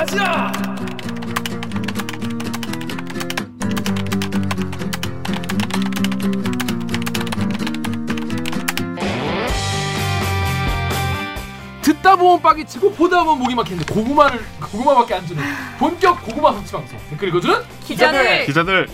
가자. 듣다 보면 빡이 치고 보다 보면 목이 막히는데 고구마를 고구마밖에 안 주는 본격 고구마 섭취 방송. 댓글 읽어주는 기자들. 기자들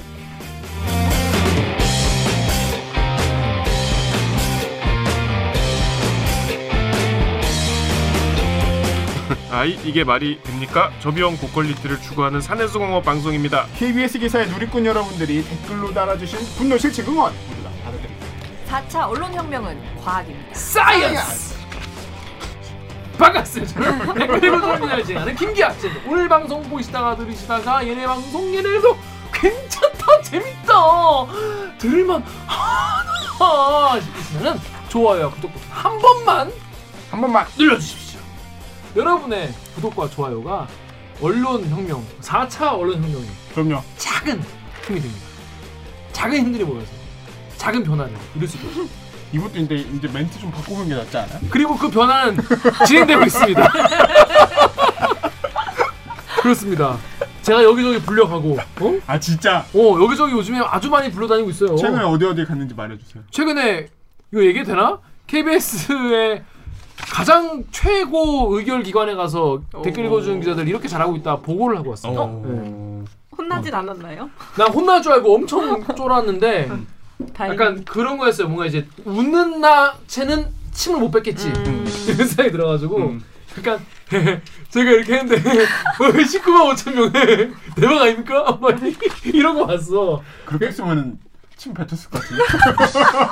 아이 이게 말이 됩니까? 저비용 고퀄리티를 추구하는 가내수공업 방송입니다. KBS 기사의 누리꾼 여러분들이 댓글로 달아주신 분노 질책 응원 모두 다 받아드립니다. 4차 언론혁명은 과학입니다. science. 반갑습니다. 저는 댓글 읽어주는 기자를 진행하는 김기학입니다. 오늘 방송 보시다가 들으시다가 얘네 방송 얘네도 괜찮다 재밌다 들을만 하다 싶으시면은 좋아요와 구독 버튼 한 번만 한 번만 눌러주십시오. 여러분의 구독과 좋아요가 언론 혁명 4차 언론 혁명에 그럼요. 작은 힘이 됩니다. 작은 힘들이 모여서 작은 변화를 이룰 수 있거든요. 이것도 이제 이제 멘트 좀 바꾸는 게 낫지 않아? 그리고 그 변화는 진행되고 있습니다. 그렇습니다. 제가 여기저기 불려가고, 어? 아 진짜 어 여기저기 요즘에 아주 많이 불러다니고 있어요. 최근에 어디 어디 갔는지 말해주세요. 최근에 이거 얘기 되나? KBS의 가장 최고 의결 기관에 가서 댓글 읽어주는 기자들 이렇게 잘하고 있다 보고를 하고 왔습니다. 어. 혼나진 않았나요? 난 혼날 줄 알고 엄청 쫄았는데 다행히. 약간 그런 거였어요. 뭔가 이제 웃는 나체는 침을 못 뱉겠지. 음. 이런 생각이 들어가지고 음. 약간 제가 이렇게 했는데 19만 5천 명 대박 아닙니까? 막 이런 거 봤어. 그렇게 했으면 침 뱉었을 것 같은데.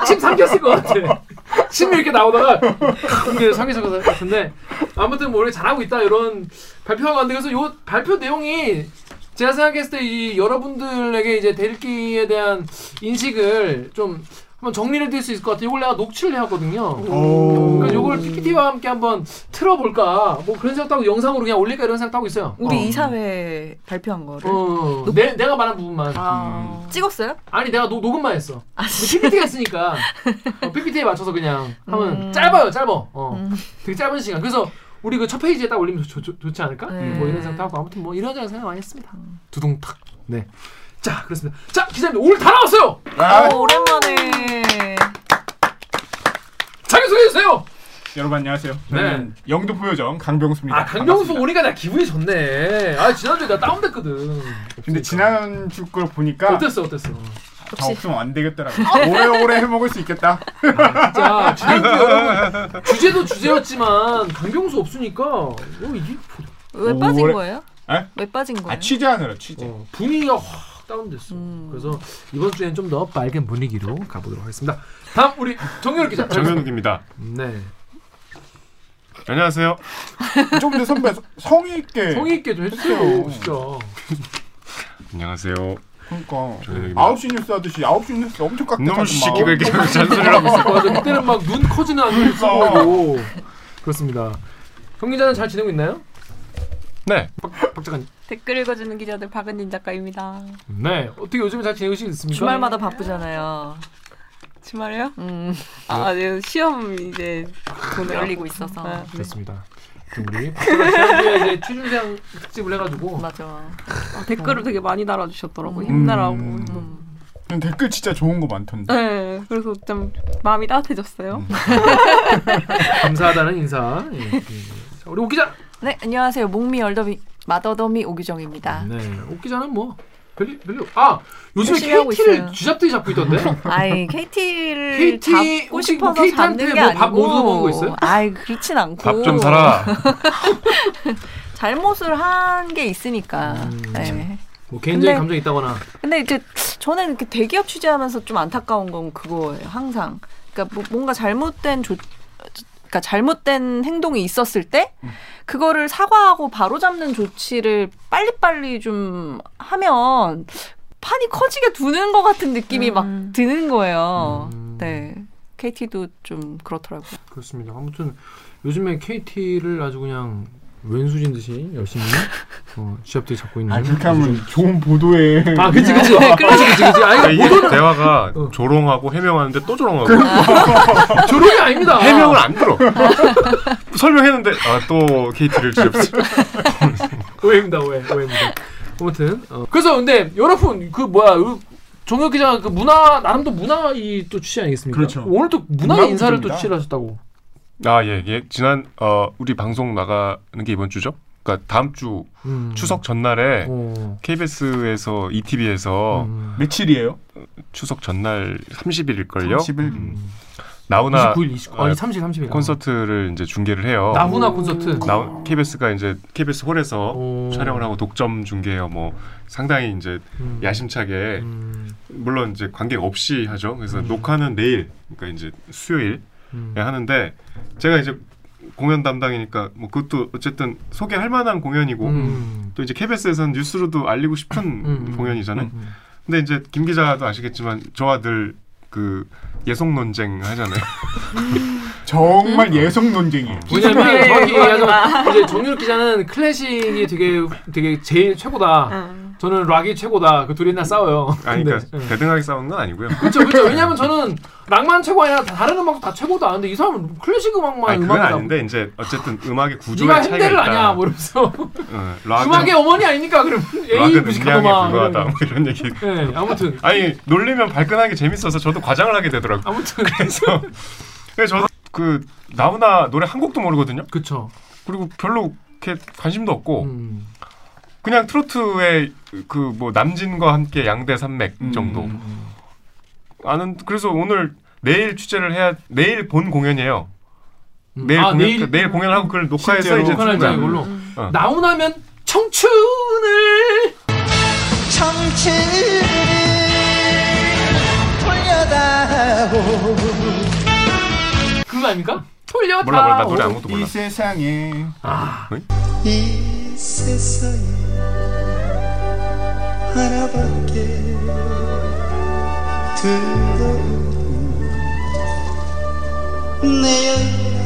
침 삼켰을 것 같아. 침이 이렇게 나오다가 이게 삼켰을 것 같은데 아무튼 뭐 이렇게 잘하고 있다 이런 발표가 왔는데 그래서 요 발표 내용이 제가 생각했을 때 이 여러분들에게 이제 대리기에 대한 인식을 좀 한번 정리를 될수 있을 것 같아요. 이걸 내가 녹취를 해왔거든요. 오. 그러니까 요걸 PPT와 함께 한번 틀어볼까 뭐 그런 생각도 하고 영상으로 그냥 올릴까 이런 생각도 하고 있어요. 우리 어. 이사회 발표한 거를 어, 내, 내가 말한 부분만 아. 찍었어요? 아니 내가 노, 녹음만 했어 아, PPT가 있으니까 어, PPT에 맞춰서 그냥 하면 음. 짧아요 짧아 어. 음. 되게 짧은 시간 그래서 우리 그 첫 페이지에 딱 올리면 좋, 좋, 좋지 않을까? 네. 뭐 이런 생각도 하고 아무튼 뭐 이런저런 생각 많이 했습니다 두둥탁 네 자 그렇습니다 자 기자님 오늘 다 나왔어요 아, 어, 오랜만에 자기 소개해 주세요 여러분 안녕하세요. 저는 영도 보여정 강병수입니다. 아 강병수 반갑습니다. 오니까 나 기분이 좋네 아 지난주에 나 다운됐거든 근데 지난주 걸 보니까 어땠어 어땠어 다 없으면 안 되겠더라고. 오래오래 해먹을 수 있겠다. 진짜 지난주 여러분 주제도 주제였지만 강병수 없으니까 어 이게 왜 빠진 오래- 거예요? 에? 왜 빠진 거예요? 아 취재하느라 취재. 어, 분위기가 확 다운됐어. 음. 그래서 이번 주엔 좀더 맑은 분위기로 가보도록 하겠습니다. 다음 우리 정현욱 기자. 정현욱입니다. 네. 안녕하세요. 좀더 선배 성의 있게. 성의 있게 좀 해주세요. 진짜. 안녕하세요. 그러니까 정현욱입니다. 9시 뉴스 하듯이 9시 뉴스 엄청 놈 마음. 새끼가 이렇게 잔소리를 하고 있어. 맞아. 그때는 막 눈 커지는 안경 쓰고 가고 그렇습니다. 형 기자는 잘 지내고 있나요? 네. 박, 박 작가님. 댓글 읽어주는 기자들 박은진 작가입니다. 네. 어떻게 요즘에 잘 지내고 있습니까? 주말마다 바쁘잖아요. 주말에요? 음, 아, 네, 시험 이제 보내고 열리고 있어서. 네. 그렇습니다. 우리 박 작가 지난주에 이제 취준생 특집을 해가지고 맞아. 아, 댓글을 되게 많이 달아주셨더라고요. 음. 힘내라고. 음. 음. 댓글 진짜 좋은 거 많던데. 네, 그래서 좀 마음이 따뜻해졌어요. 감사하다는 인사. 예, 예. 자, 우리 오 기자. 네, 안녕하세요. 목미 얼더미 마더더미 오규정입니다. 네. 오 기자는 뭐 별리 별로. 아 요즘에 KT를. 쥐잡듯이 잡고 있던데. 아이 KT를 KT 잡고 뭐 싶어서 한테 잡는 게 뭐 아니고 거 있어요? 아이 그렇진 않고 밥 좀 사라. 잘못을 한 게 있으니까. 음. 네. 뭐 개인적인 근데- 감정이 있다거나. 근데 이제 저는 이렇게 대기업 취재하면서 좀 안타까운 건 그거예요. 항상. 그러니까 뭐 뭔가 잘못된 조 그러니까 잘못된 행동이 있었을 때 그거를 사과하고 바로 잡는 조치를 빨리빨리 좀 하면 판이 커지게 두는 것 같은 느낌이 음. 막 드는 거예요. 음. 네. KT도 좀 그렇더라고요. 그렇습니다. 아무튼 요즘에 KT를 아주 그냥 왼수진 듯이 열심히 어, 쥐잡듯이 잡고 있는. 아 그렇게 하면 좋은 보도에. 아 그치 그치. 그치 그치 그치. 아 그러니까 이게 모든 대화가 어. 조롱하고 해명하는데 또 조롱하고 조롱이 아닙니다. 해명을 안 들어. 설명했는데 아또 KT를 지었어. 오해입니다 오해 오해입니다. 아무튼 어. 그래서 근데 여러분 그 뭐야 그 정혁 기자 그 문화 나름도 문화 이또 취재 아니겠습니까? 그렇죠. 오늘 또 문화 인사를 또 구조입니다. 취재를 하셨다고. 아, 예, 예. 지난 어 우리 방송 나가는 게 이번 주죠? 그러니까 다음 주 음. 추석 전날에 어. KBS에서 ETV에서 음. 며칠이에요? 추석 전날 30일일 걸요. 30일. 음. 나훈아 29일 29일 아니 30일 30일 콘서트를 이제 중계를 해요. 나훈아 콘서트. 나 KBS가 이제 KBS 홀에서 오. 촬영을 하고 독점 중계해요. 뭐 상당히 이제 음. 야심차게 음. 물론 이제 관객 없이 하죠. 그래서 음. 녹화는 내일, 그러니까 이제 수요일에 음. 하는데 제가 이제 공연 담당이니까 뭐 그것도 어쨌든 소개할 만한 공연이고 음. 또 이제 KBS에서는 뉴스로도 알리고 싶은 음. 공연이잖아요. 음. 근데 이제 김 기자도 아시겠지만 저와 늘 그 예속 논쟁 하잖아요. 정말 예속 논쟁이에요. 왜냐면 네, 정확히 네, 얘기하자면 이제 정유럽 기자는 클래식이 되게 되게 제일 최고다. 응. 저는 락이 최고다. 그 둘이 나 싸워요. 아니 그러니까 근데, 예. 대등하게 싸우는 건 아니고요. 그렇죠, 그렇죠. 왜냐면 저는 락만 최고 아니라 다른 음악도 다 최고다. 근데 이 사람은 클래식 음악만 아니 그건 음악이다. 아닌데 이제 어쨌든 음악의 구조의 차이가 핸델을 있다. 아냐, 뭐 이러면서 어, 락은, 음악의 어머니 아닙니까? 그럼 에이 무식하더만. 불과하다. 뭐 이런 얘기. 네, 아무튼 아니 놀리면 발끈하는 게 재밌어서 저도 과장을 하게 되더라고. 요 아무튼 그래서 그래서 저도 그 나훈아 노래 한 곡도 모르거든요. 그쵸. 그리고 별로 이렇게 관심도 없고 음. 그냥 트로트의 그 뭐 남진과 함께 양대 산맥 음. 정도 아는 그래서 오늘 내일 취재를 해야 내일 본 공연이에요. 음. 내일 아, 공연 내일 내일 공연하고 그걸 녹화해서 이제 거야. 이걸로 어. 나오나면 청춘을 청춘을 돌려다오 그거 아닙니까? 돌려 몰라 몰라. 나 노래 아무것도 몰라. 이 세상에. 아, 이 세상에 하나밖에 두려운 내 여인아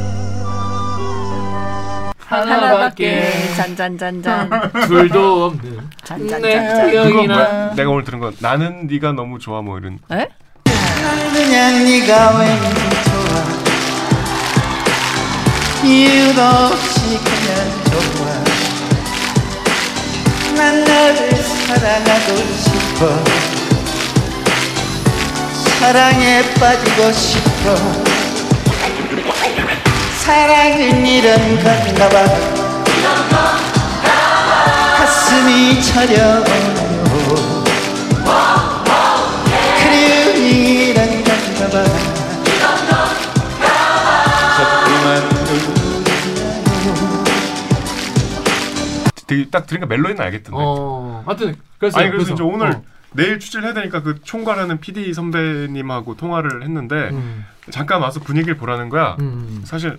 하나밖에. 잔잔잔잔. 둘도 없는 내 잔잔잔잔. 뭐야? 내가 오늘 들은 건 나는 네가 너무 좋아 뭐 이런. 에? 난 그냥 네가 왠 이유도 없이 그냥 좋아 난 너를 사랑하고 싶어. 사랑에 빠지고 싶어. 사랑은 이런 건가 봐 가슴이 저려오 딱 들으니까 멜로디는 알겠던데. 어, 하여튼 그래서 아니 그래서 이제 오늘 어. 내일 취재를 해야 되니까 그 총괄하는 PD 선배님하고 통화를 했는데 음, 잠깐 와서 분위기를 보라는 거야. 음. 사실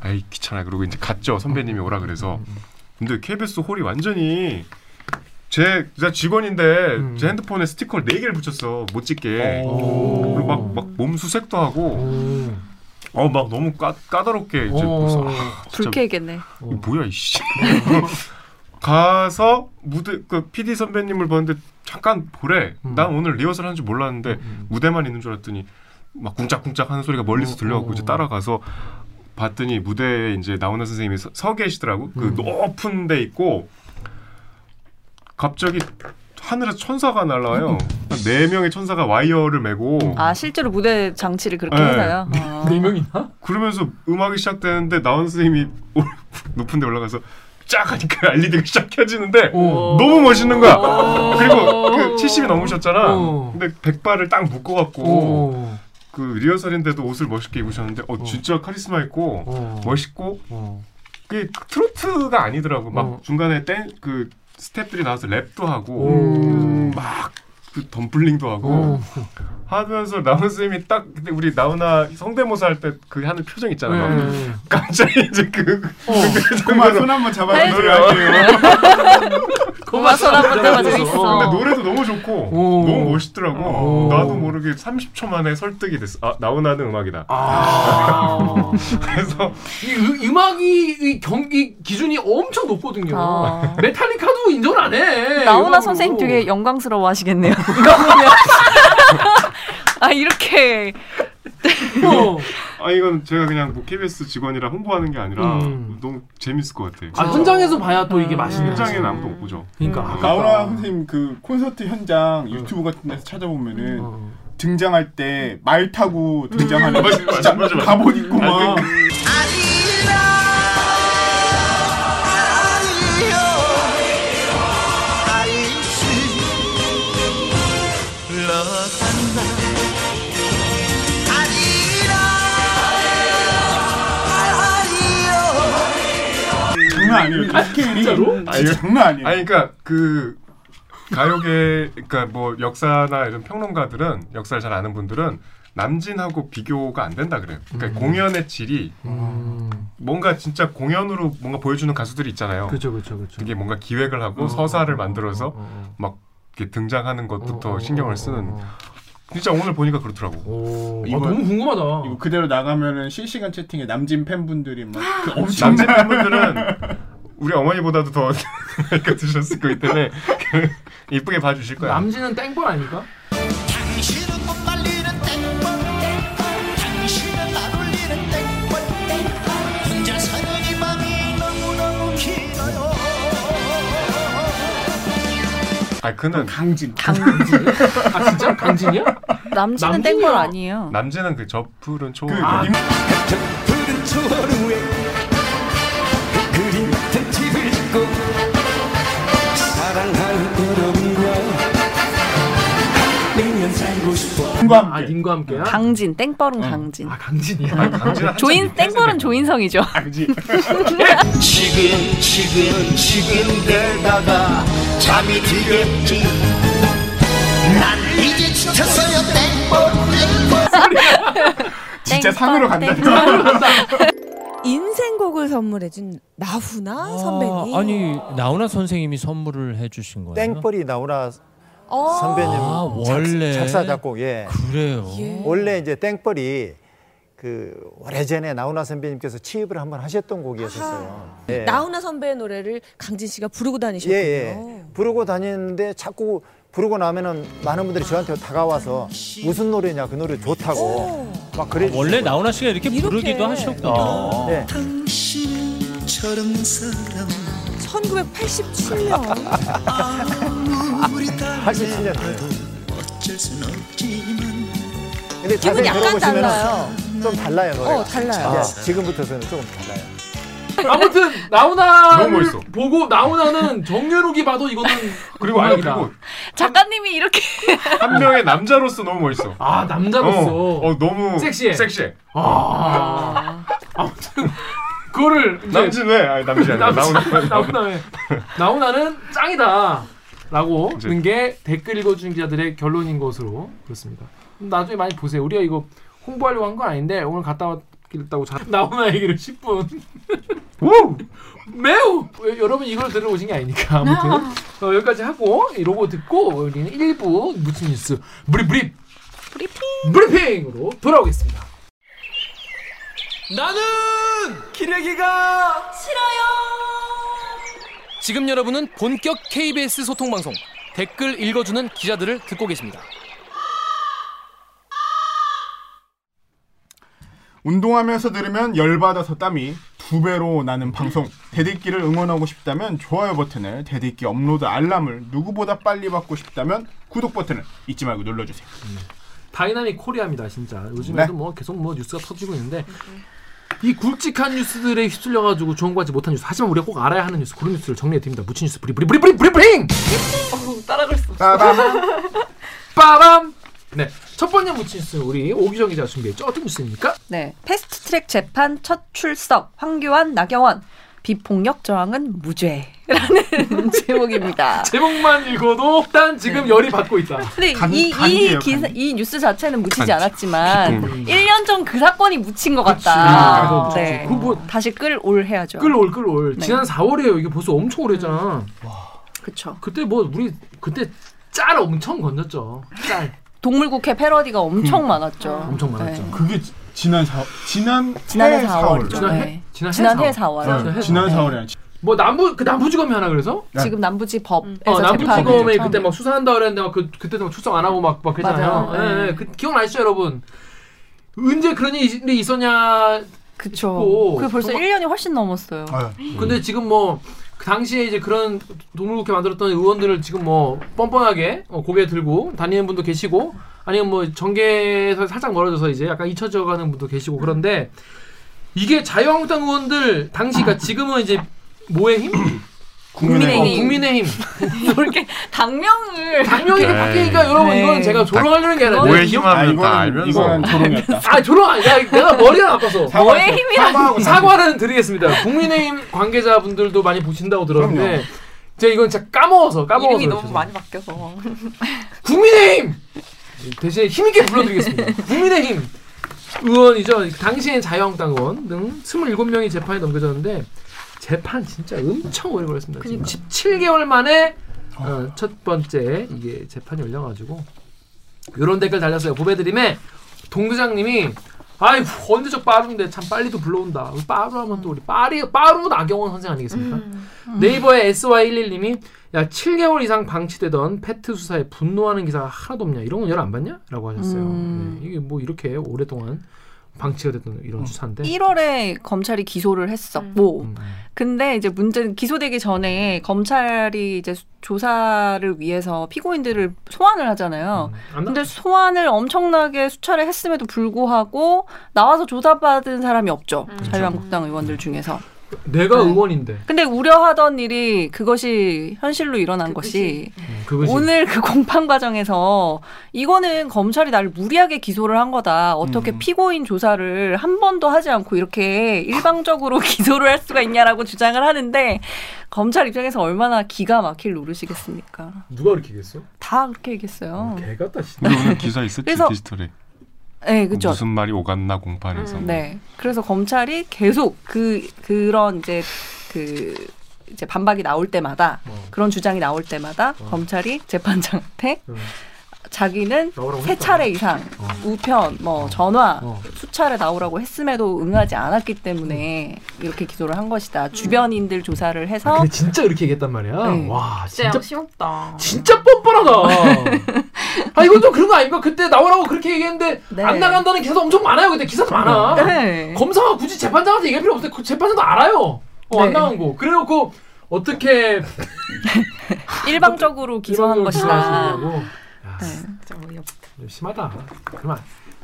아이 귀찮아 그러고 이제 갔죠 선배님이 오라 그래서 근데 KBS 홀이 완전히 제 제가 직원인데 음. 제 핸드폰에 스티커를 네 개를 붙였어 못 찍게 오. 그리고 막 막 몸 수색도 하고 오. 어막 너무 까, 까다롭게 이제 오. 벌써 아, 진짜. 이 뭐야 이씨 가서 무대 그 PD 선배님을 봤는데 잠깐 보래 음. 난 오늘 리허설 하는 줄 몰랐는데 음. 무대만 있는 줄 알았더니 막 쿵짝쿵짝 하는 소리가 멀리서 어, 들려갖고 어. 이제 따라가서 봤더니 무대에 이제 나훈아 선생님이 서, 서 계시더라고 그 음. 높은 데 있고 갑자기 하늘에서 천사가 날라와요 한네 명의 천사가 와이어를 메고 아 실제로 무대 장치를 그렇게 네. 해서요. 어. 네 명이나? 그러면서 음악이 시작되는데 나훈아 선생님이 올- 높은 데 올라가서 쫙 하니까 LED가 쫙 켜지는데 오. 너무 멋있는 거야. 오. 그리고 그 70이 넘으셨잖아. 오. 근데 백발을 딱 묶어갖고 오. 그 리허설인데도 옷을 멋있게 입으셨는데 어 진짜 카리스마 있고 오. 멋있고 오. 그게 트로트가 아니더라고. 막 어. 중간에 댄그 스탭들이 나와서 랩도 하고 오. 막그 덤플링도 하고 오. 하면서 나훈 선생님이 딱 그때 우리 나훈아 성대모사 할 때 그 하는 표정 있잖아. 막 네. 갑자기 이제 그 어. 그만 손 한번 잡아서 네. 노래 할게요. 고마 손 한번 근데 있어. 노래도 너무 좋고 오. 너무 멋있더라고. 오. 나도 모르게 30초 만에 설득이 됐어. 아 나훈아는 음악이다. 아. 그래서 이 으- 음악이 이 경기 기준이 엄청 높거든요. 아. 메탈리카도 인정을 안 해. 나훈아. 선생님 되게 영광스러워 하시겠네요. 이거 보면. 아. 어. 아 이건 제가 그냥 뭐 KBS 직원이라 홍보하는 게 아니라 음. 너무 재밌을 것 같아. 아 현장에서 봐야 또 이게 맛있는 현장에는 거지. 아무도 못 보죠. 그러니까 아깝다. 나훈아 선생님 그 콘서트 현장 유튜브 같은 데서 찾아보면은 어. 등장할 때 말 타고 등장하는 맞아, 맞아, 진짜 맞아, 맞아. 갑옷 입고 아, 막 장난 아니에요. 그 스케일이 진짜로? 진짜 장난 아니에요. 아니 그러니까 그 가요계 그러니까 뭐 역사나 이런 평론가들은 역사를 잘 아는 분들은 남진하고 비교가 안 된다 그래요. 그러니까 공연의 질이 음. 뭔가 진짜 공연으로 뭔가 보여주는 가수들이 있잖아요. 그렇죠, 그렇죠, 그렇죠. 이게 뭔가 기획을 하고 어, 서사를 어, 만들어서 어, 어, 막 이렇게 등장하는 것부터 어, 어, 신경을 어, 쓰는 어, 진짜 오늘 보니까 그렇더라고. 오, 아, 이거- 너무 궁금하다. 이거 그대로 나가면은 실시간 채팅에 남진 팬분들이 막 그 엄청 남자 팬분들은 우리 어머니보다도 더 나이가 드셨을 거기 때문에 그 이쁘게 봐주실 거야. 남진은 땡벌 아닙니까? 아 그는 강진. 강진. 아 진짜 강진이야? 남친은 남진이요? 땡벌 아니에요. 남진은 그 저풀은 초. 그 아, 님- 푸른 초원 님과 아 함께. 님과 함께야? 강진 땡벌은 강진. 아 강진이야. 아니, 강진은 조인 땡벌은 조인성이죠. 강진. 지금 지금 지금 되다가 잠이 들겠지 난 이제 지쳤어요 땡벌 땡벌 진짜 땡벌, 산으로 간다. 땡벌. 인생곡을 선물해준 나훈아 선배님. 아, 아니 나훈아 선생님이 선물을 해주신 거예요? 땡벌이 나훈아 어. 선배님 아, 원래? 작, 사 작곡 예. 그래요. 예. 원래 이제 땡벌이 그 오래전에 나훈아 선배님께서 취입을 한번 하셨던 곡이었었어요. 예. 나훈아 선배의 노래를 강진 씨가 부르고 다니셨군요. 예, 예. 부르고 다니는데 자꾸 부르고 나면은 많은 분들이 저한테 다가와서 무슨 노래냐 그 노래 좋다고 막 그래. 원래 나훈아 씨가 이렇게, 이렇게. 부르기도 하셨군요. 네. 당신처럼 사람 1987년. 87년. 어쩔 순 없지만 근데 기분 자세히 약간 달라요. 좀 달라요 노래가. 어, 달라요. 네, 지금부터는 조금 달라요. 아무튼 나훈아 너무 멋있어. 보고 나훈아는 정연욱이 봐도 이거는 그리고 아니. 그리고 작가님이 이렇게 한 명의 남자로서 너무 멋있어. 아 남자로서 어, 어, 너무 섹시해. 섹시해. 아 아무튼 그거를 남진 왜? 아니 남진 아니라 남친 나훈아. 나훈아의 나훈아는 짱이다. 라고 하는 게 댓글 읽어주는 기자들의 결론인 것으로 그렇습니다. 나중에 많이 보세요. 우리가 이거 홍보하려고 한 건 아닌데 오늘 갔다 왔다고 자, 나훈아 얘기를 10분 매우 여러분 이걸 들어오신 게 아니니까 아무튼 어, 여기까지 하고 이 로고 듣고 우리는 1부 무친 뉴스 브리 브리 브리핑. 브리핑으로 돌아오겠습니다. 나는 기레기가 싫어요. 지금 여러분은 본격 KBS 소통 방송 댓글 읽어주는 기자들을 듣고 계십니다. 운동하면서 들으면 열받아서 땀이 두 배로 나는 방송 대들기를 응원하고 싶다면 좋아요 버튼을 대들기 업로드 알람을 누구보다 빨리 받고 싶다면 구독 버튼을 잊지 말고 눌러주세요. dynamic Korea입니다 진짜 요즘에도 네. 뭐 계속 뭐 뉴스가 터지고 있는데 이 굵직한 뉴스들에 휩쓸려가지고 좋은 거 같지 못한 뉴스. 하지만 우리가 꼭 알아야 하는 뉴스 그런 뉴스를 정리해 드립니다. 묻힌 뉴스 브리 브리 브리 브리 브리 브링! 따라갈 수. 빠밤. 빠밤. 네 첫 번째 묻힌 뉴스 우리 오기정 기자가 준비했죠? 어떤 뉴스입니까? 네. 패스트 트랙 재판 첫 출석. 황교안 나경원 비폭력 저항은 무죄라는 제목입니다. 제목만 읽어도 일단 지금 열이 받고 있다 근데 간- 이, 이 기사 간. 이 뉴스 자체는 묻히지 간. 않았지만 음. 1년 전 그 사건이 묻힌 것. 같다. 그래서 네. 그거 뭐 다시 끌올 해야죠. 끌올 끌올 네. 지난 4월이에요 이게 벌써 엄청 오래잖아 그쵸. 그때 뭐 우리 그때 짤 엄청 건졌죠 짤 동물국회 패러디가 엄청 많았죠. 엄청 많았죠. 네. 그게 지- 지난 사 지난 지난해 해 4월이죠. 지난해? 네. 지난해 지난해 4월. 4월. 네. 지난 네. 4월에 뭐 남부 그 남부지검이 하나 그래서 지금 남부지 법에서 어, 남부지검에 그때 막 수사한다 그랬는데 막 그 그때도 막 출석 안 하고 막, 막 그랬잖아요. 맞아요. 예, 네. 예. 그, 기억나시죠, 여러분? 언제 그런 일이 있었냐 그쵸. 그게 벌써 정말- 1년이 훨씬 넘었어요. 아유, 근데 지금 뭐, 그 당시에 이제 그런 동물국회 만들었던 의원들을 지금 뭐, 뻔뻔하게 어, 고개 들고 다니는 분도 계시고, 아니면 뭐, 정계에서 살짝 멀어져서 이제 약간 잊혀져 가는 분도 계시고, 그런데, 이게 자유한국당 의원들, 당시, 그러니까 지금은 이제, 뭐의 힘? 국민의힘. 어, 국민의힘. 이렇게 당명을 당명이 네. 바뀌니까 여러분, 네. 이거는 제가 조롱하려는 게 아니라, 뭐의 힘하면 아, 다 이거는 알면서 이거는 조롱이었다. 아 조롱 아니 야, 내가 머리가 나빠서 뭐의 힘이야. 사과하고 사과는 드리겠습니다. 국민의힘 관계자분들도 많이 보신다고 들었는데 그럼요. 제가 이건 진짜 까먹어서 까먹어서 이름이 너무. 많이 바뀌어서. 국민의힘 대신 힘있게 불러드리겠습니다. 국민의힘 의원이죠. 당시엔 자유한국당 의원 등 27명이 재판에 넘겨졌는데 재판 진짜 엄청 오래 걸렸습니다. 지금 17개월 만에 어, 첫 번째 이게 재판이 열려가지고 이런 댓글 달렸어요. 부배드림에 동부장님이 아이 언제 적 빠른데 참 빨리도 불러온다. 빠루 하면 또 우리 빠리 빠루 나경원 선생 아니겠습니까? 네이버의 SY11님이 야 7개월 이상 방치되던 페트 수사에 분노하는 기사가 하나도 없냐 이런 건 열 안 봤냐? 라고 하셨어요. 음. 네, 이게 뭐 이렇게 오랫동안 방치가 됐던 이런 수사인데 1월에 검찰이 기소를 했었고 음, 음. 근데 이제 문제는 기소되기 전에 검찰이 이제 수- 조사를 위해서 피고인들을 소환을 하잖아요. 음. 근데 소환을 엄청나게 수차례 했음에도 불구하고 나와서 조사받은 사람이 없죠. 자유한국당 의원들 중에서. 내가 네. 의원인데 근데 우려하던 일이 그것이 현실로 일어난 것이 음, 그것이 오늘 그 공판 과정에서 이거는 검찰이 나를 무리하게 기소를 한 거다. 어떻게 음. 피고인 조사를 한 번도 하지 않고 이렇게 일방적으로 기소를 할 수가 있냐라고 주장을 하는데 검찰 입장에서 얼마나 기가 막힐 노릇이겠습니까? 누가 그렇게 얘기했어? 다 그렇게 얘기했어요. 개 같다 진짜. 오늘 기사 있었지 그래서- 디지털에 네, 그죠. 무슨 말이 오갔나 공판에서 네. 그래서 검찰이 계속 그 그런 이제 그 이제 반박이 나올 때마다 어. 그런 주장이 나올 때마다 어. 검찰이 재판장한테 음. 자기는 세. 차례 이상 어. 우편 뭐 어. 전화 어. 수차례 나오라고 했음에도 응하지 않았기 때문에 이렇게 기소를 한 것이다. 주변인들 조사를 해서 아, 근데 진짜 이렇게 얘기했단 말이야. 네. 와 진짜 심없다. 진짜 뻔뻔하다. 아 이건 좀 그런 거 아닙니까? 그때 나오라고 그렇게 얘기했는데 네. 안 나간다는 기사도 엄청 많아요. 근데 기사도 많아. 네. 검사가 굳이 재판장한테 얘기할 필요 없어요. 그 재판장도 알아요. 어, 안 네. 나간 거. 그래놓고 어떻게 일방적으로 기소한 것이다. 네. 좀 심하다. 그러면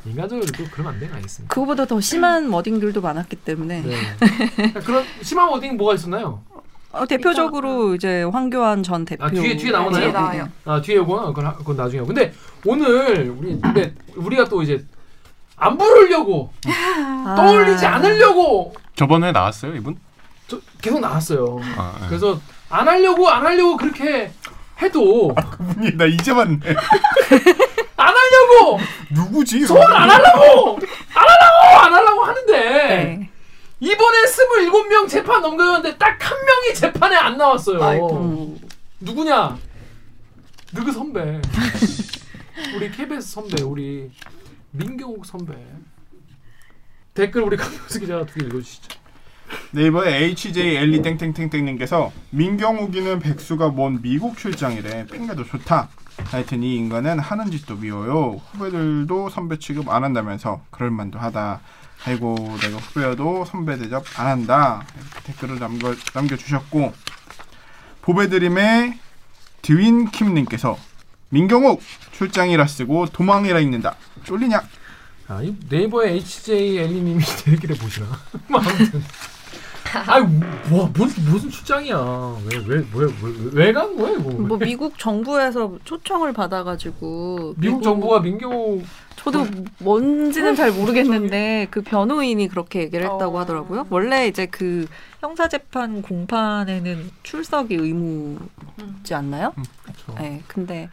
인간적으로 또 그러면 안 되는 거 아니겠습니까? 그거보다 더 심한 워딩들도 많았기 때문에 네. 그런 심한 워딩 뭐가 있었나요? 어, 대표적으로 이제 황교안 전 대표 아 뒤에 뒤에 나오나요? 뒤에 나와요. 아 뒤에 요거 그건, 하- 그건 나중에. 근데 오늘 우리 근데 우리가 또 이제 안 부르려고 아. 떠올리지 않으려고 저번에 나왔어요 이분? 저 계속 나왔어요. 아, 네. 그래서 안 하려고 안 하려고 그렇게 해도 그분이 나 이제 봤네. 안 하려고 누구지? 소원 안 하려고 안 하려고 안 하려고 하는데 네. 이번에 27명 재판 넘겨졌는데 딱 한 명이 재판에 안 나왔어요. 음. 누구냐? 누구 선배. 우리 KBS 선배, 우리 민경욱 선배. 댓글 우리 강명수 기자가 두 개 읽어주시죠. 네이버에 HJ 엘리 땡땡땡땡님께서 민경욱이는 백수가 뭔 미국 출장이래 핑계도 좋다. 하여튼 이 인간은 하는 짓도 미워요. 후배들도 선배 취급 안 한다면서 그럴 만도 하다. 아이고 내가 후배여도 선배 대접 안 한다. 댓글을 남겨 남겨주셨고 보배드림의 드윈킴님께서 민경욱 출장이라 쓰고 도망이라 읽는다. 쫄리냐? 아, 이 네이버에 HJ 엘리님이 대기를 보시나? 뭐 아무튼. 아이 뭐 무슨 무슨 출장이야? 왜왜왜왜간 거야 이거? 뭐 미국 정부에서 초청을 받아가지고 미국 정부가 민경욱 저도 뭔지는 잘 모르겠는데 그 변호인이 그렇게 얘기를 했다고 어. 하더라고요. 원래 이제 그 형사 재판 공판에는 출석이 의무지 않나요? 그렇죠. 네, 근데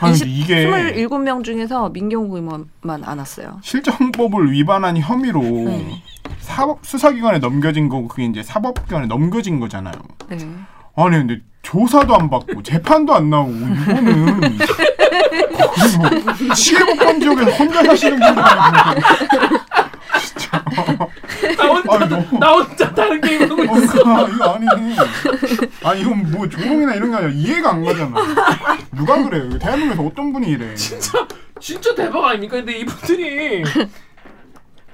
아니, 이게 27명 중에서 민경욱 의원만 안 왔어요. 실정법을 위반한 혐의로 네. 사법 수사기관에 넘겨진 거고 그게 이제 사법기관에 넘겨진 거잖아요. 네. 아니 근데 조사도 안 받고 재판도 안 나오고 이거는 거의 뭐 시해복권 지역에서 혼자 사시는 분들 나 혼자 아니, 너무- 나 혼자 다른 게임 하고 어, 있어. 이거, 이거 아니 아 이건 뭐 조롱이나 이런 게 아니라 이해가 안 가잖아 누가 그래요 대한민국에서 어떤 분이 이래 진짜 진짜 대박 아닙니까? 근데 이분들이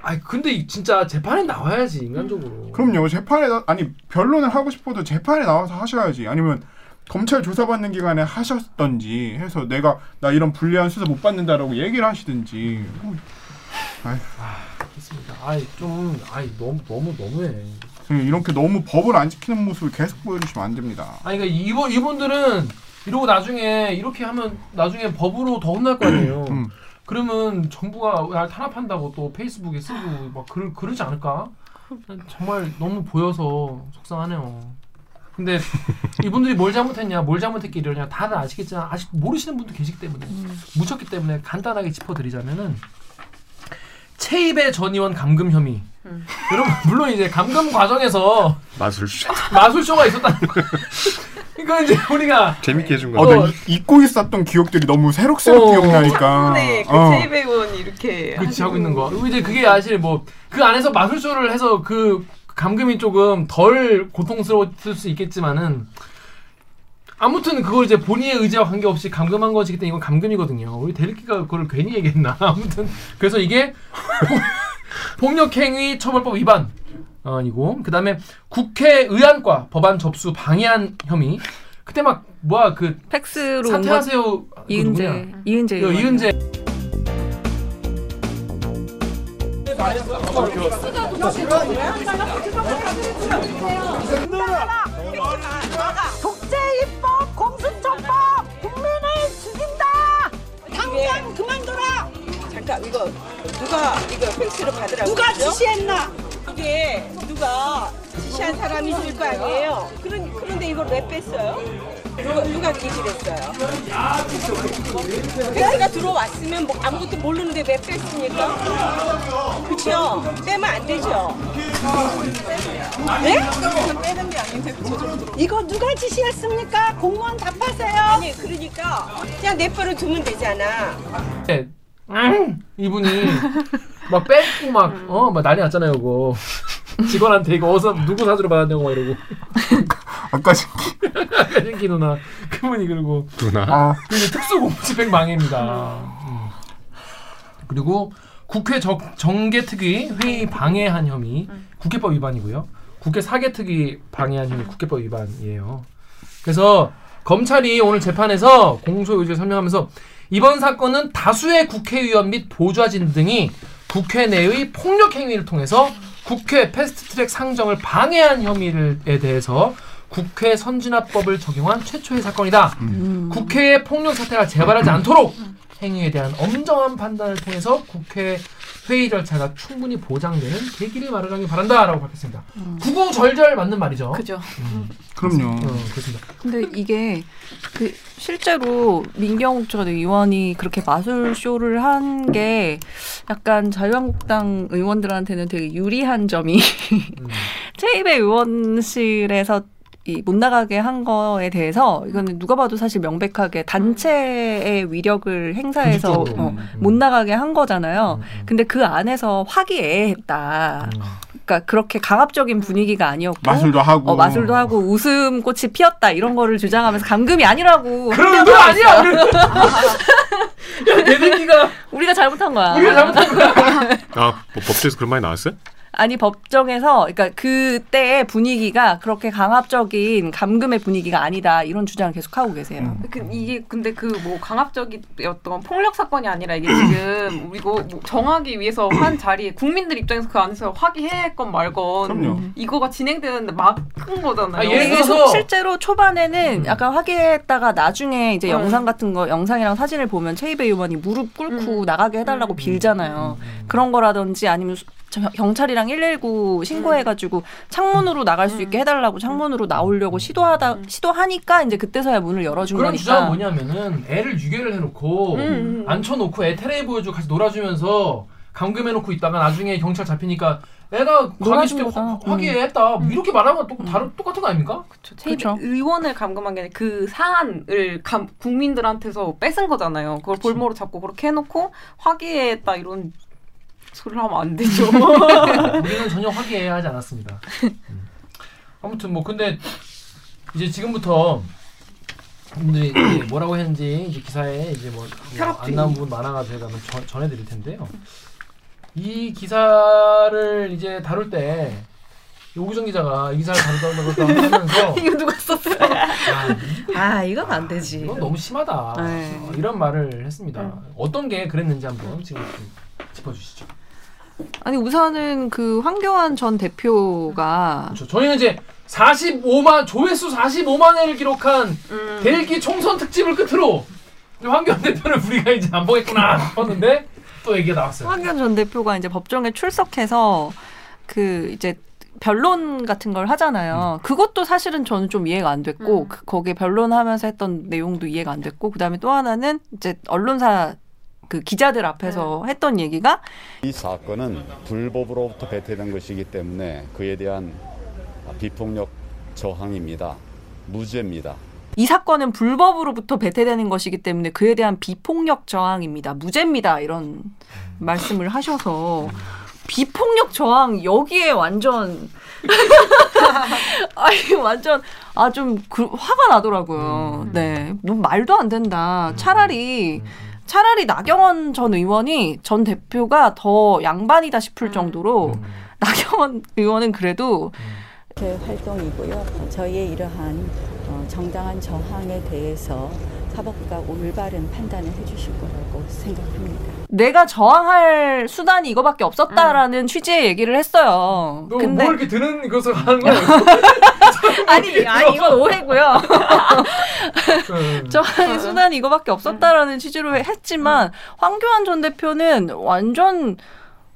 아 근데 진짜 재판에 나와야지 인간적으로. 그럼요. 재판에 나, 아니 변론을 하고 싶어도 재판에 나와서 하셔야지. 아니면 검찰 조사받는 기간에 하셨던지 해서 내가 나 이런 불리한 수사 못 받는다라고 얘기를 하시든지. 뭐, 아휴, 그렇습니다. 아이 좀 아이 너무 너무 너무해. 이렇게 너무 법을 안 지키는 모습을 계속 보여주시면 안 됩니다. 아니 그러니까 이분 이분들은 이러고 나중에 이렇게 하면 나중에 법으로 더 혼날 거 아니에요. 음. 그러면 정부가 날 탄압한다고 또 페이스북에 쓰고 막 그러, 그러지 않을까? 정말 너무 보여서 속상하네요. 근데 이분들이 뭘 잘못했냐, 뭘 잘못했기 이러냐 다들 아시겠지만 아직 모르시는 분도 계시기 때문에 묻혔기 때문에 간단하게 짚어드리자면은 체입의 전 의원 감금 혐의. 여러분 물론 이제 감금 과정에서 마술쇼. 마술쇼가 있었다는 거예요. 그러니까 이제 우리가 재밌게 해준 어, 거. 나 이- 잊고 있었던 기억들이 너무 새록새록 어. 기억나니까. 덕분에 그 어. 제이백원 이렇게 그치 하고 있는 거. 그리고 이제 그게 사실 뭐 그 안에서 마술쇼를 해서 그 감금이 조금 덜 고통스러웠을 수 있겠지만은 아무튼 그걸 이제 본인의 의지와 관계없이 감금한 것이기 때문에 이건 감금이거든요. 우리 대리기가 그걸 괜히 얘기했나. 아무튼 그래서 이게 폭력행위 처벌법 위반 어, 아니고 그 다음에 국회 의안과 법안 접수 방해한 혐의. 그때 막 뭐야 그 팩스로 사퇴하세요. 이은재 이은재 의원. 이은재 독 잠깐 이거 누가 이거 팩스를 받으라고 누가 그러죠? 지시했나 이게 누가 지시한 사람이 있을 거 아니에요? 그런, 그런데 이걸 왜 뺐어요? 누가, 누가 기질했어요? 팩스가 들어왔으면 뭐 아무것도 모르는데 왜 뺐습니까? 그쵸? 빼면 안 되죠? 네? 빼는 게 아닌데 이거 누가 지시했습니까 공무원 답하세요 아니 그러니까 그냥 내버려 두면 되잖아 네. 음, 이분이 막 뺏고 막 어 막 난리 났잖아요 그거. 직원한테 이거 어디서 누구 사주로 받았냐고 막 이러고. 아까 신 아까 신기 누나. 그분이 그리고 누나. 아, 그리고 특수공무집행 방해입니다. 음. 그리고 국회 정, 정개특위 회의 방해한 혐의 국회법 위반이고요. 국회 사개특위 방해한 혐의 국회법 위반이에요. 그래서 검찰이 오늘 재판에서 공소 요지를 설명하면서 이번 사건은 다수의 국회의원 및 보좌진 등이 국회 내의 폭력 행위를 통해서 국회 패스트트랙 상정을 방해한 혐의에 대해서 국회 선진화법을 적용한 최초의 사건이다. 국회의 폭력 사태가 재발하지 않도록 행위에 대한 엄정한 판단을 통해서 국회 회의 절차가 충분히 보장되는 계기를 마련하기 바란다라고 밝혔습니다. 구구절절 맞는 말이죠. 그죠. 그럼요. 어, 그렇습니다. 근데 이게 그 실제로 민경욱 전 의원이 그렇게 마술 쇼를 한 게 약간 자유한국당 의원들한테는 되게 유리한 점이 체입의 의원실에서 이 못 나가게 한 거에 대해서 이거는 누가 봐도 사실 명백하게 단체의 위력을 행사해서. 어, 음. 못 나가게 한 거잖아요. 음, 음. 근데 그 안에서 화기애애했다. 음. 그러니까 그렇게 강압적인 분위기가 아니었고 마술도 하고. 어, 마술도 하고 웃음꽃이 피었다 이런 거를 주장하면서 감금이 아니라고 그럼 너 아니야. 야 대대기가 우리가 잘못한 거야. 우리가 잘못한 거야. 아, 뭐 법조에서 그런 말이 나왔어요? 아니 법정에서 그러니까 그때의 분위기가 그렇게 강압적인 감금의 분위기가 아니다 이런 주장을 계속 하고 계세요. 그, 이게 근데 그 뭐 강압적이었던 폭력 사건이 아니라 이게 지금 이거 뭐 정하기 위해서 한 자리에 국민들 입장에서 그 안에서 화기애애건 말건 그럼요. 이거가 진행되는데 막큰 거잖아요. 아, 예를 소- 실제로 초반에는 약간 화기애애했다가 나중에 이제 음. 영상 같은 거 영상이랑 사진을 보면 체이베 의원이 무릎 꿇고 나가게 해달라고 빌잖아요. 그런 거라든지 아니면 경찰이랑 119 신고해가지고 창문으로 나갈 수 있게 해달라고 창문으로 나오려고 시도하다 시도하니까 이제 그때서야 문을 열어준 그런 거니까. 주장은 뭐냐면은 애를 유괴를 해놓고 음. 앉혀놓고 애 테레비 보여주고 같이 놀아주면서 감금해놓고 있다가 나중에 경찰 잡히니까 애가 과기 때 거다. 음. 화기애애했다 뭐 이렇게 말하면 또 다른 똑같은 거 아닙니까? 제 그쵸. 의원을 감금한 게 아니라 그 사안을 감, 국민들한테서 뺏은 거잖아요. 그걸 볼모로 잡고 그렇게 해놓고 화기애애했다 이런 소리를 하면 안 되죠. 우리는 전혀 화기애애하지 않았습니다. 음. 아무튼 뭐 근데 이제 지금부터 분들이 뭐라고 했는지 이제 기사에 이제 뭐, 뭐안 나온 부분 많아가지고 제가 전- 전해드릴 텐데요. 이 기사를 이제 다룰 때 오기정 기자가 이 기사를 다루다가 하면서 이거 누가 썼어요? 아, 아 이건 안 되지. 이건 너무 심하다 네. 어, 이런 말을 했습니다. 어떤 게 그랬는지 한번 지금 좀 짚어주시죠. 아니 우선은 그 황교안 전 대표가 그렇죠. 저희는 이제 45만 조회수 45만 회를 기록한 음. 대일기 총선 특집을 끝으로 황교안 대표를 우리가 이제 안 보겠구나 싶었는데 또 얘기가 나왔어요. 황교안 전 대표가 이제 법정에 출석해서 그 이제 변론 같은 걸 하잖아요. 그것도 사실은 저는 좀 이해가 안 됐고 그 거기에 변론하면서 했던 내용도 이해가 안 됐고 그다음에 또 하나는 이제 언론사 그 기자들 앞에서 했던 얘기가 이 사건은 불법으로부터 배태된 것이기 때문에 그에 대한 비폭력 저항입니다. 무죄입니다. 이 사건은 불법으로부터 배태되는 것이기 때문에 그에 대한 비폭력 저항입니다. 무죄입니다. 이런 말씀을 하셔서 비폭력 저항 여기에 완전 아니 완전 아 좀 그, 화가 나더라고요. 네, 너무 말도 안 된다. 차라리 차라리 나경원 전 의원이 전 대표가 더 양반이다 싶을 정도로 나경원 의원은 그래도 제 활동이고요. 저희의 이러한 어, 정당한 저항에 대해서 사법부가 올바른 판단을 해주실 거라고 생각합니다. 내가 저항할 수단이 이거밖에 없었다라는 취지의 얘기를 했어요. 너 근데 뭐 이렇게 드는 것을 하는 거야? 아니 아니 이건 오해고요. 음. 저항의 수단이 이거밖에 없었다라는 취지로 했지만 황교안 전 대표는 완전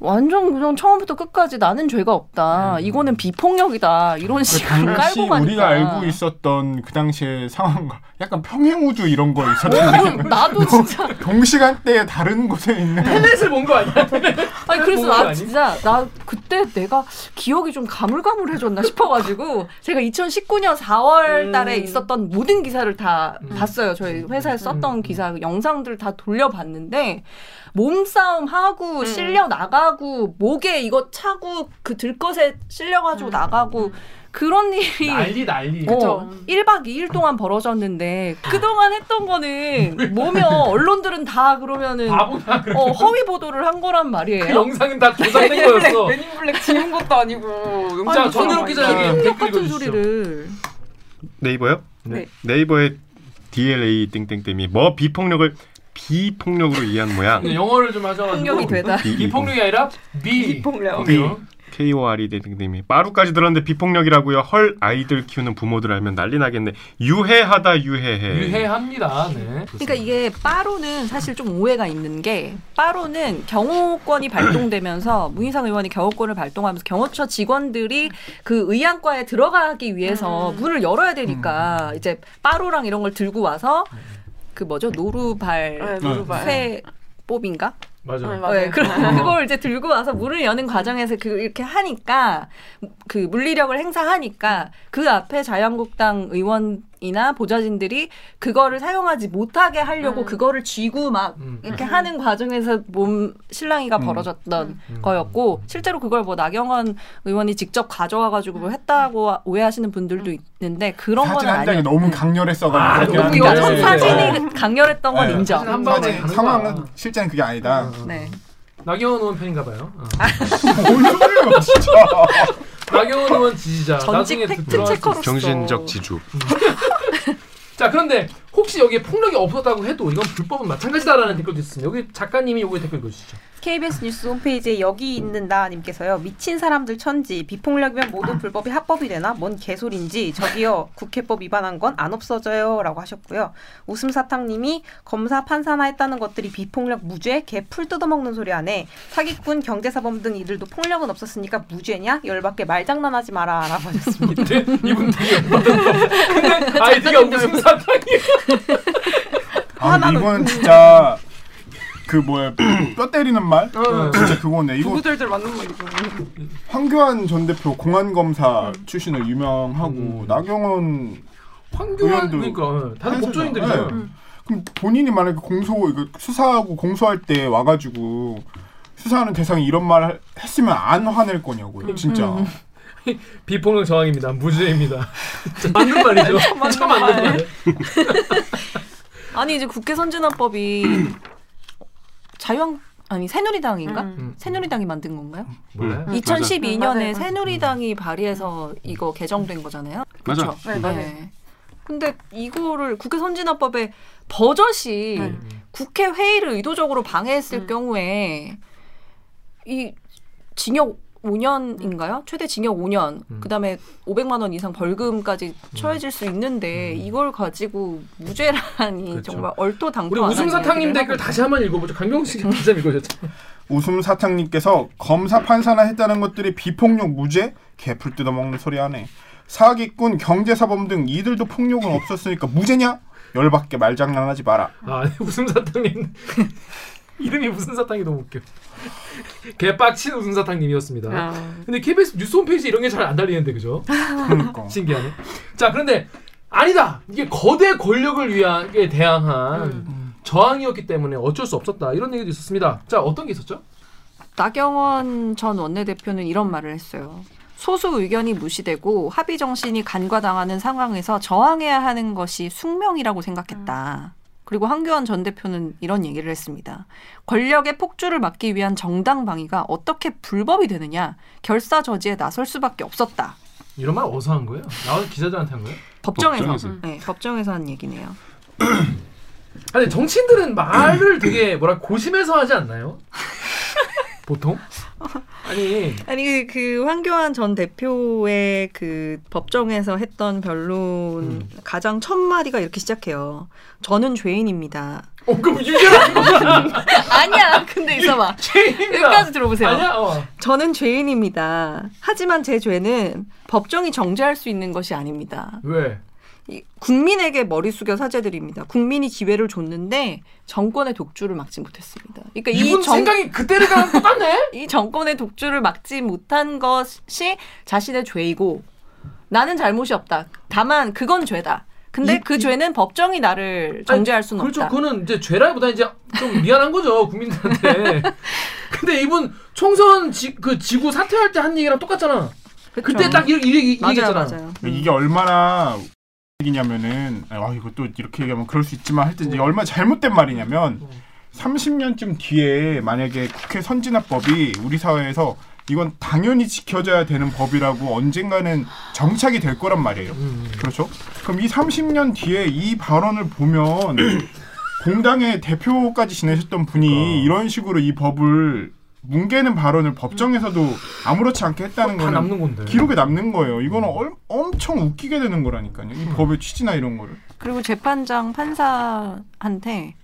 완전 그냥 처음부터 끝까지 나는 죄가 없다. 이거는 비폭력이다. 이런 식으로 그 당시 깔고 가니까. 우리가 알고 있었던 그 당시의 상황과 약간 평행우주 이런 거 있었는데 나도 진짜 동시간대에 다른 곳에 있는 헬렛을 본 거 아니야? 아니 그래서 나? 진짜 나 그때 내가 기억이 좀 가물가물해졌나 싶어가지고 제가 2019년 4월달에 있었던 모든 기사를 다 봤어요. 저희 회사에서 썼던 기사 영상들 다 돌려봤는데 몸싸움 하고 실려 나가 고 목에 이거 차고 그 들것에 실려가지고 나가고 그런 일이 난리 난리. 어, 1박 2일 동안 벌어졌는데 그동안 했던 거는 뭐며 언론들은 다 그러면은. 어, 허위 보도를 한 거란 말이에요. 그 영상은 다 조작된 거였어. 맨인블랙 지운 것도 아니고. 자, 전현욱 기자 여기 댓글 같은. 소리를 네이버요? 네. 네이버의 DLA 땡땡땡이 뭐 비폭력을 비폭력으로 이해한 모양. 네, 영어를 좀 하셔가지고 폭력이 되다. 비폭력이 아니라 비폭력. KOR이 땡땡땡이 빠루까지 들었는데 비폭력이라고요. 헐 아이들 키우는 부모들 알면 난리 나겠네. 유해하다 유해해. 유해합니다. 네. 그러니까 이게 빠로는 사실 좀 오해가 있는 게 빠로는 경호권이 발동되면서 문희상 의원이 경호권을 발동하면서 경호처 직원들이 그 의안과에 들어가기 위해서 문을 열어야 되니까 이제 빠로랑 이런 걸 들고 와서 그 뭐죠 노루발 네, 노루발. 쇠법인가? 맞아. 네, 네, 맞아요. 그, 그걸 이제 들고 와서 문을 여는 과정에서 그 이렇게 하니까 그 물리력을 행사하니까 그 앞에 자유한국당 의원 이나 보좌진들이 그거를 사용하지 못하게 하려고 그거를 쥐고 막 이렇게 하는 과정에서 몸 실랑이가 벌어졌던 거였고 실제로 그걸 뭐 나경원 의원이 직접 가져와가지고 뭐 했다고 오해하시는 분들도 있는데 그런 건 사진 한 장이 아니에요. 너무 강렬했어가지고 그냥 여성 네. 사진이 강렬했던 건 네. 인정. 한 가는 상황은. 실제는 그게 아니다. 네. 나경원 의원 팬인가 봐요. 어. 뭔 소리예요, 진짜. 나경원 의원 지지자. 전직 나중에 fact checker로서. 정신적 지주. 자 그런데 혹시 여기에 폭력이 없었다고 해도 이건 불법은 마찬가지다라는 댓글도 있습니다. 여기 작가님이 요거 댓글 읽어주시죠. KBS 뉴스 홈페이지에 여기 있는 나님께서요 미친 사람들 천지 비폭력이면 모든 불법이 합법이 되나 뭔 개소린지 저기요 국회법 위반한 건 안 없어져요라고 하셨고요 웃음 사탕님이 검사 판사나 했다는 것들이 비폭력 무죄 개풀 뜯어먹는 소리 안해 사기꾼 경제사범 등 이들도 폭력은 없었으니까 무죄냐 열받게 말장난하지 마라라고 하셨습니다. 네, 이분 되게. 근데 아이디가 웃음 사탕이에요. 아, 이건 진짜 그 뭐야 뼈 때리는 말? 진짜 그거네. 이거 두구절절 맞는 말이죠. 황교안 전 대표 공안 검사 출신으로 유명하고 나경원 황교안 의원도 그러니까 어, 다들 법조인들이잖아요. 네. 그럼 본인이 만약에 공소 이거 수사하고 공소할 때 와가지고 수사하는 대상이 이런 말 했으면 안 화낼 거냐고요, 진짜. 비폭력 저항입니다. 무죄입니다. 맞는 말이죠. 진짜 맞는 말. 아니 이제 국회 선진화법이 자유한 아니 새누리당인가? 음. 새누리당이 만든 건가요? 몰라요? 2012년에 맞아요. 새누리당이 발의해서 이거 개정된 거잖아요. 맞아. 그쵸? 네, 맞아요. 근데 이거를 국회 선진화법에 버젓이 네. 국회 회의를 의도적으로 방해했을 음. 경우에 이 징역 5년인가요? 최대 징역 5년. 음. 그다음에 500만 원 이상 벌금까지 처해질 수 있는데 이걸 가지고 무죄라니 음. 그렇죠. 정말 얼토당토 우리 안 웃음 하는 사탕님 얘기를 댓글 다시 한 번 읽어보죠. 강경식 기자 읽어줬죠. 웃음 사탕님께서 검사 판사나 했다는 것들이 비폭력 무죄 개풀 뜯어먹는 소리 하네. 사기꾼 경제사범 등 이들도 폭력은 없었으니까 무죄냐? 열받게 말장난하지 마라. 아 웃음 사탕님 이름이 웃음 사탕이 너무 웃겨. 개빡친 웃음 사탕님이었습니다. 아. 근데 KBS 뉴스 홈페이지 이런 게 잘 안 달리는데 그죠? 그러니까. 신기하네. 자 그런데 아니다. 이게 거대 권력을 위하게 대항한 저항이었기 때문에 어쩔 수 없었다. 이런 얘기도 있었습니다. 자 어떤 게 있었죠? 나경원 전 원내대표는 이런 말을 했어요. 소수 의견이 무시되고 합의 정신이 간과당하는 상황에서 저항해야 하는 것이 숙명이라고 생각했다. 그리고 황교안 전 대표는 이런 얘기를 했습니다. 권력의 폭주를 막기 위한 정당 방위가 어떻게 불법이 되느냐? 결사 저지에 나설 수밖에 없었다. 이런 말 어디서 한 거예요? 나와서 기자들한테 한 거예요? 법정에서, 법정에서. 네, 법정에서 한 얘기네요. 아니 정치인들은 말을 되게 뭐라 고심해서 하지 않나요? 보통? 아니 아니 그, 그 황교안 전 대표의 그 법정에서 했던 변론 음. 가장 첫 마디가 이렇게 시작해요. 저는 죄인입니다. 어 그럼 거잖아. 아니야. 근데 있어봐. 죄인이다. 여기까지 들어보세요. 아니야. 어. 저는 죄인입니다. 하지만 제 죄는 법정이 정죄할 수 있는 것이 아닙니다. 왜? 이 국민에게 머리 숙여 사죄드립니다. 국민이 기회를 줬는데 정권의 독주를 막지 못했습니다. 그러니까 이분 이 정, 생각이 그때랑 똑같네. 이 정권의 독주를 막지 못한 것이 자신의 죄이고 나는 잘못이 없다. 다만 그건 죄다. 근데 이- 그 이- 죄는 법정이 나를 정죄할 수는 그렇죠. 없다. 그거는 이제 죄라기보다 이제 좀 미안한 거죠 국민들한테. 근데 이분 총선 지, 그 지구 사퇴할 때 한 얘기랑 똑같잖아. 그쵸. 그때 딱 이, 이, 이, 이 맞아요, 얘기했잖아. 맞아요. 이게 얼마나 얘기냐면은 아 이거 또 이렇게 얘기하면 그럴 수 있지만 하여튼 이게 얼마나 잘못된 말이냐면 30년쯤 뒤에 만약에 국회 선진화법이 우리 사회에서 이건 당연히 지켜져야 되는 법이라고 언젠가는 정착이 될 거란 말이에요. 음. 그렇죠? 그럼 이 30년 뒤에 이 발언을 보면 공당의 대표까지 지내셨던 분이 그러니까. 이런 식으로 이 법을 뭉개는 발언을 법정에서도 아무렇지 않게 했다는 다 거는 남는 건데. 기록에 남는 거예요. 이거는 얼, 엄청 웃기게 되는 거라니까요. 이 법의 취지나 이런 거를. 그리고 재판장 판사한테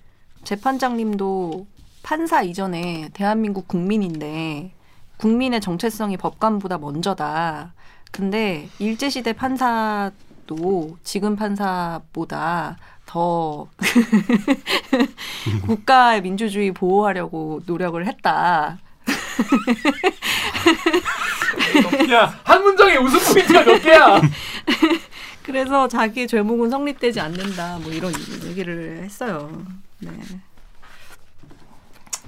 재판장님도 판사 이전에 대한민국 국민인데 국민의 정체성이 법관보다 먼저다. 근데 일제시대 판사도 지금 판사보다 더 국가의 민주주의 보호하려고 노력을 했다. 야, 한 문장에 웃음 포인트가 몇 개야? 그래서 자기의 죄목은 성립되지 않는다. 뭐 이런 얘기를 했어요. 네.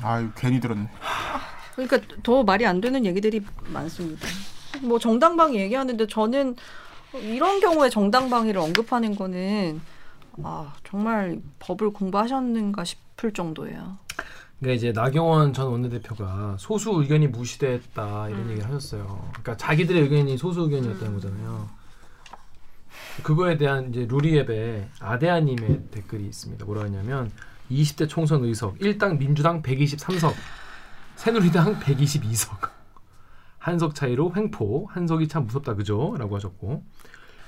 아유 괜히 들었네. 그러니까 더 말이 안 되는 얘기들이 많습니다. 뭐 정당방위 얘기하는데 저는 이런 경우에 정당방위를 언급하는 거는 아 정말 법을 공부하셨는가 싶을 정도예요. 그러니까 이제 나경원 전 원내대표가 소수 의견이 무시됐다 이런 얘기를 하셨어요. 그러니까 자기들의 의견이 소수 의견이었다는 거잖아요. 그거에 대한 이제 루리앱에 아데아님의 댓글이 있습니다. 뭐라 하냐면 20대 총선 의석 일당 민주당 123석, 새누리당 122석. 한석 차이로 횡포 한석이 참 무섭다 그죠?라고 하셨고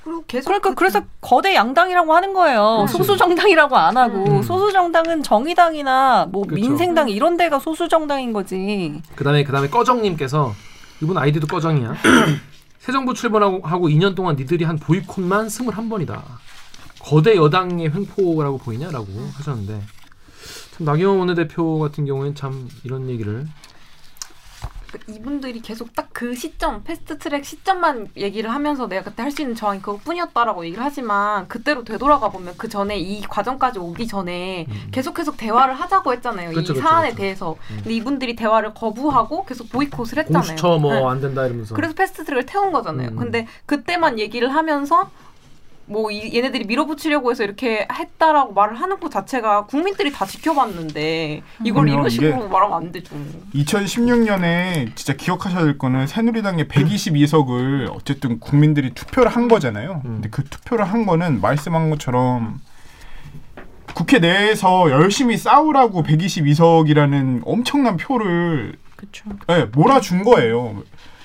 그리고 계속 그러니까 그래서 거대 양당이라고 하는 거예요. 그렇지. 소수 정당이라고 안 하고 음. 소수 정당은 정의당이나 뭐 그쵸. 민생당 이런 데가 소수 정당인 거지. 그다음에 그다음에 꺼정님께서 이분 아이디도 꺼정이야. 새 정부 출범하고 하고 2년 동안 니들이 한 보이콧만 21번이다. 거대 여당의 횡포라고 보이냐라고 하셨는데 참 나경원 원내대표 같은 경우에는 참 이런 얘기를 이분들이 계속 딱 그 시점 패스트 트랙 시점만 얘기를 하면서 내가 그때 할 수 있는 저항이 그것뿐이었다라고 얘기를 하지만 그때로 되돌아가 보면 그 전에 이 과정까지 오기 전에 계속 계속 대화를 하자고 했잖아요 음. 그쵸, 이 그쵸, 사안에 그쵸. 대해서 근데 이분들이 대화를 거부하고 계속 보이콧을 했잖아요. 공수처 뭐 네. 안 된다 이러면서. 그래서 패스트 트랙을 태운 거잖아요. 음. 근데 그때만 얘기를 하면서 뭐 이, 얘네들이 밀어붙이려고 해서 이렇게 했다라고 말을 하는 것 자체가 국민들이 다 지켜봤는데 이걸 이런 식으로 말하면 안 되죠. 2016년에 진짜 기억하셔야 될 거는 새누리당의 122석을 어쨌든 국민들이 투표를 한 거잖아요. 근데 그 투표를 한 거는 말씀한 것처럼 국회 내에서 열심히 싸우라고 122석이라는 엄청난 표를 그쵸. 네, 몰아준 거예요.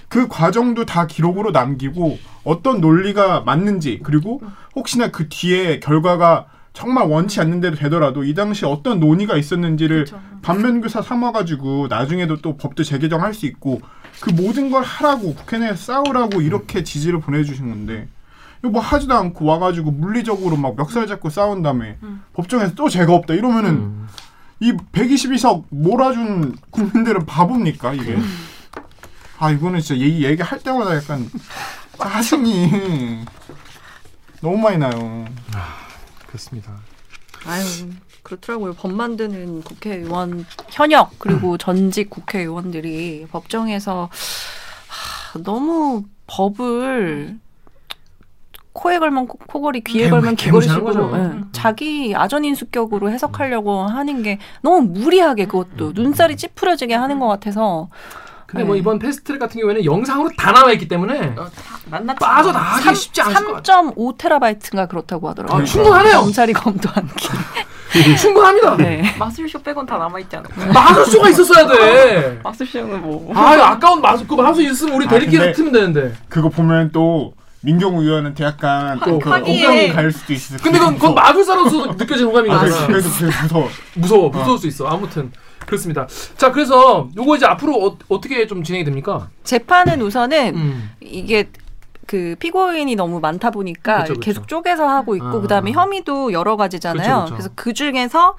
그 과정도 다 기록으로 남기고 어떤 논리가 맞는지 그리고 혹시나 그 뒤에 결과가 정말 원치 않는데도 되더라도 이 당시 어떤 논의가 있었는지를 반면교사 삼아가지고 나중에도 또 법도 재개정할 수 있고 그 모든 걸 하라고 국회 내에 싸우라고 이렇게 지지를 보내주신 건데 이거 뭐 하지도 않고 와가지고 물리적으로 막 멱살 잡고 싸운 다음에 법정에서 또 죄가 없다 이러면은 이 122석 몰아준 국민들은 바보입니까 이게? 아 이거는 진짜 얘기 얘기할 때마다 약간 짜증이 너무 많이 나요. 그렇습니다. 아유 그렇더라고요. 법 만드는 국회의원 현역 그리고 전직 국회의원들이 법정에서 하, 너무 법을 코에 걸면 코- 코걸이, 귀에 개- 걸면 개무시하는 귀걸이식으로 거죠. 예, 자기 아전인수격으로 해석하려고 하는 게 너무 무리하게 그것도 눈살이 찌푸려지게 하는 것 같아서 근데 뭐 네. 이번 패스트트랙 같은 경우에는 영상으로 다 나와 있기 때문에 만났지. 빠져 나가기 쉽지 않을 것 같아요. 3.5 테라바이트가 그렇다고 하더라고요. 아, 충분하네요. 검찰이 검토한 게. 충분합니다. 네. 마술쇼 빼곤 다 남아 있지 않을까? 마술쇼가 있었어야 돼. 마술쇼는 뭐? 아 아까운 마술 그 마술 있으면 우리 아, 대리끼리 근데 틀면 되는데. 그거 보면 또 민경우 의원한테 약간 또그 하기에. 호감이 갈 수도 있어. 근데 그건, 그건 마술사로서 느껴지는 호감이 아, 잖아 그래도 무서워. 무서워 무서울 수 있어. 아무튼 그렇습니다. 자 그래서 요거 이제 앞으로 어, 떻게좀 진행이 됩니까? 재판은 우선은 음. 이게 그 피고인이 너무 많다 보니까 그쵸, 그쵸. 계속 쪼개서 하고 있고 아. 그다음에 혐의도 여러 가지잖아요. 그쵸. 그래서 그 중에서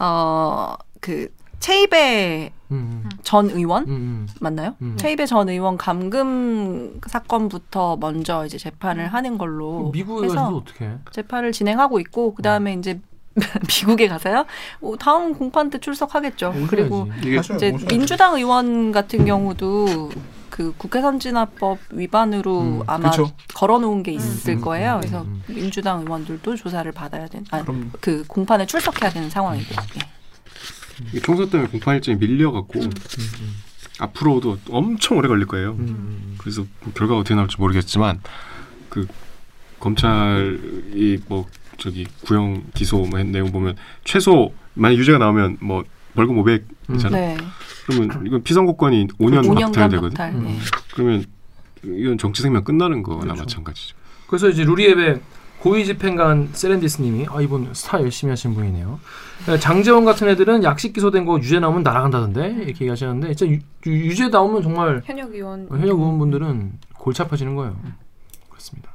어그 체이베 음. 전 의원 음. 맞나요? 음. 체이베 전 의원 감금 사건부터 먼저 이제 재판을 하는 걸로 미국에서 어떻게? 재판을 진행하고 있고 그 다음에 이제 미국에 가서요. 어, 다음 공판 때 출석하겠죠. 오셔야지. 그리고 이제 민주당 의원 같은 경우도 그 국회 선진화법 위반으로 음, 아마 그쵸. 걸어놓은 게 있을 음, 거예요. 음, 그래서 민주당 의원들도 조사를 받아야 되는, 아, 그럼- 그 공판에 출석해야 되는 상황이고. 예. 총선 때문에 공판 일정이 밀려갖고 앞으로도 엄청 오래 걸릴 거예요. 그래서 결과가 어떻게 나올지 모르겠지만 그 검찰이 뭐 저기 구형 기소 뭐한 내용 보면 최소 만약 유죄가 나오면 뭐 벌금 500이잖아. 네. 그러면 이건 피선고권이 5년 5년간 박탈 되거든. 음. 예. 그러면 이건 정치 생명 끝나는 거나 마찬가지죠. 그래서 이제 루리앱의 고위 집행관 세렌디스님이 아 이분 스타 열심히 하신 분이네요. 네, 장재원 같은 애들은 약식 기소된 거 유죄 나오면 날아간다던데 이렇게 얘기하시는데 진짜 유, 유- 유죄 나오면 정말 현역 의원 현역 의원분들은 골치 아파지는 거예요. 그렇습니다.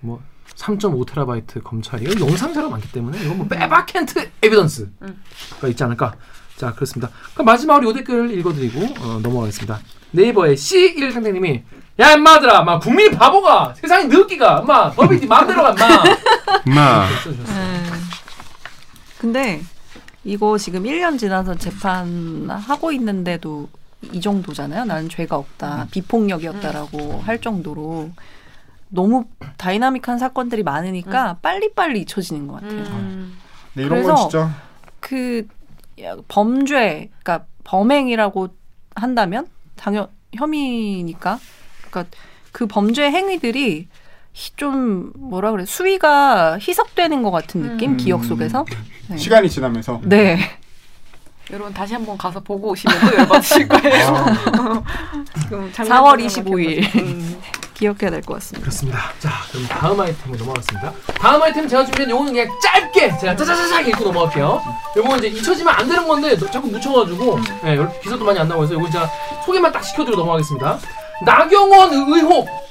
뭐 3.5 테라바이트 검찰이 이거 영상 자료가 많기 때문에 이건 뭐 빼박캔트 에비던스가 있지 않을까. 자 그렇습니다. 그럼 마지막으로 이 댓글 읽어드리고 어, 넘어가겠습니다. 네이버의 C1 상대님이 야 임마들아 막 국민 바보가 세상이 늙기가 엄마 법이 네 마음대로 가 임마 마 네. 근데 이거 지금 1년 지나서 재판하고 있는데도 이 정도잖아요. 나는 죄가 없다. 비폭력이었다라고 할 정도로 너무 다이나믹한 사건들이 많으니까 빨리빨리 잊혀지는 것 같아요. 네, 이런 건 그래서 진짜 그 야, 범죄, 그러니까 범행이라고 한다면 당연 혐의니까, 그러니까 그 범죄 행위들이 히- 좀 뭐라 그래 수위가 희석되는 것 같은 느낌 음. 기억 속에서 네. 시간이 지나면서 네 여러분 다시 한번 가서 보고 오시면 또 열받으실 거예요. 지금 장난 4월 장난 25일 음. 기억해야 될 것 같습니다. 그렇습니다. 자 그럼 다음 아이템으로 넘어가겠습니다. 다음 아이템 제가 준비한 요거는 그냥 짧게 제가 짜자자작 읽고 넘어갈게요. 요거는 이제 잊혀지면 안 되는 건데 너- 자꾸 묻혀가지고 예, 요- 기사도 많이 안 해서 요거 제가 소개만 딱 시켜드리고 넘어가겠습니다. 나경원 의-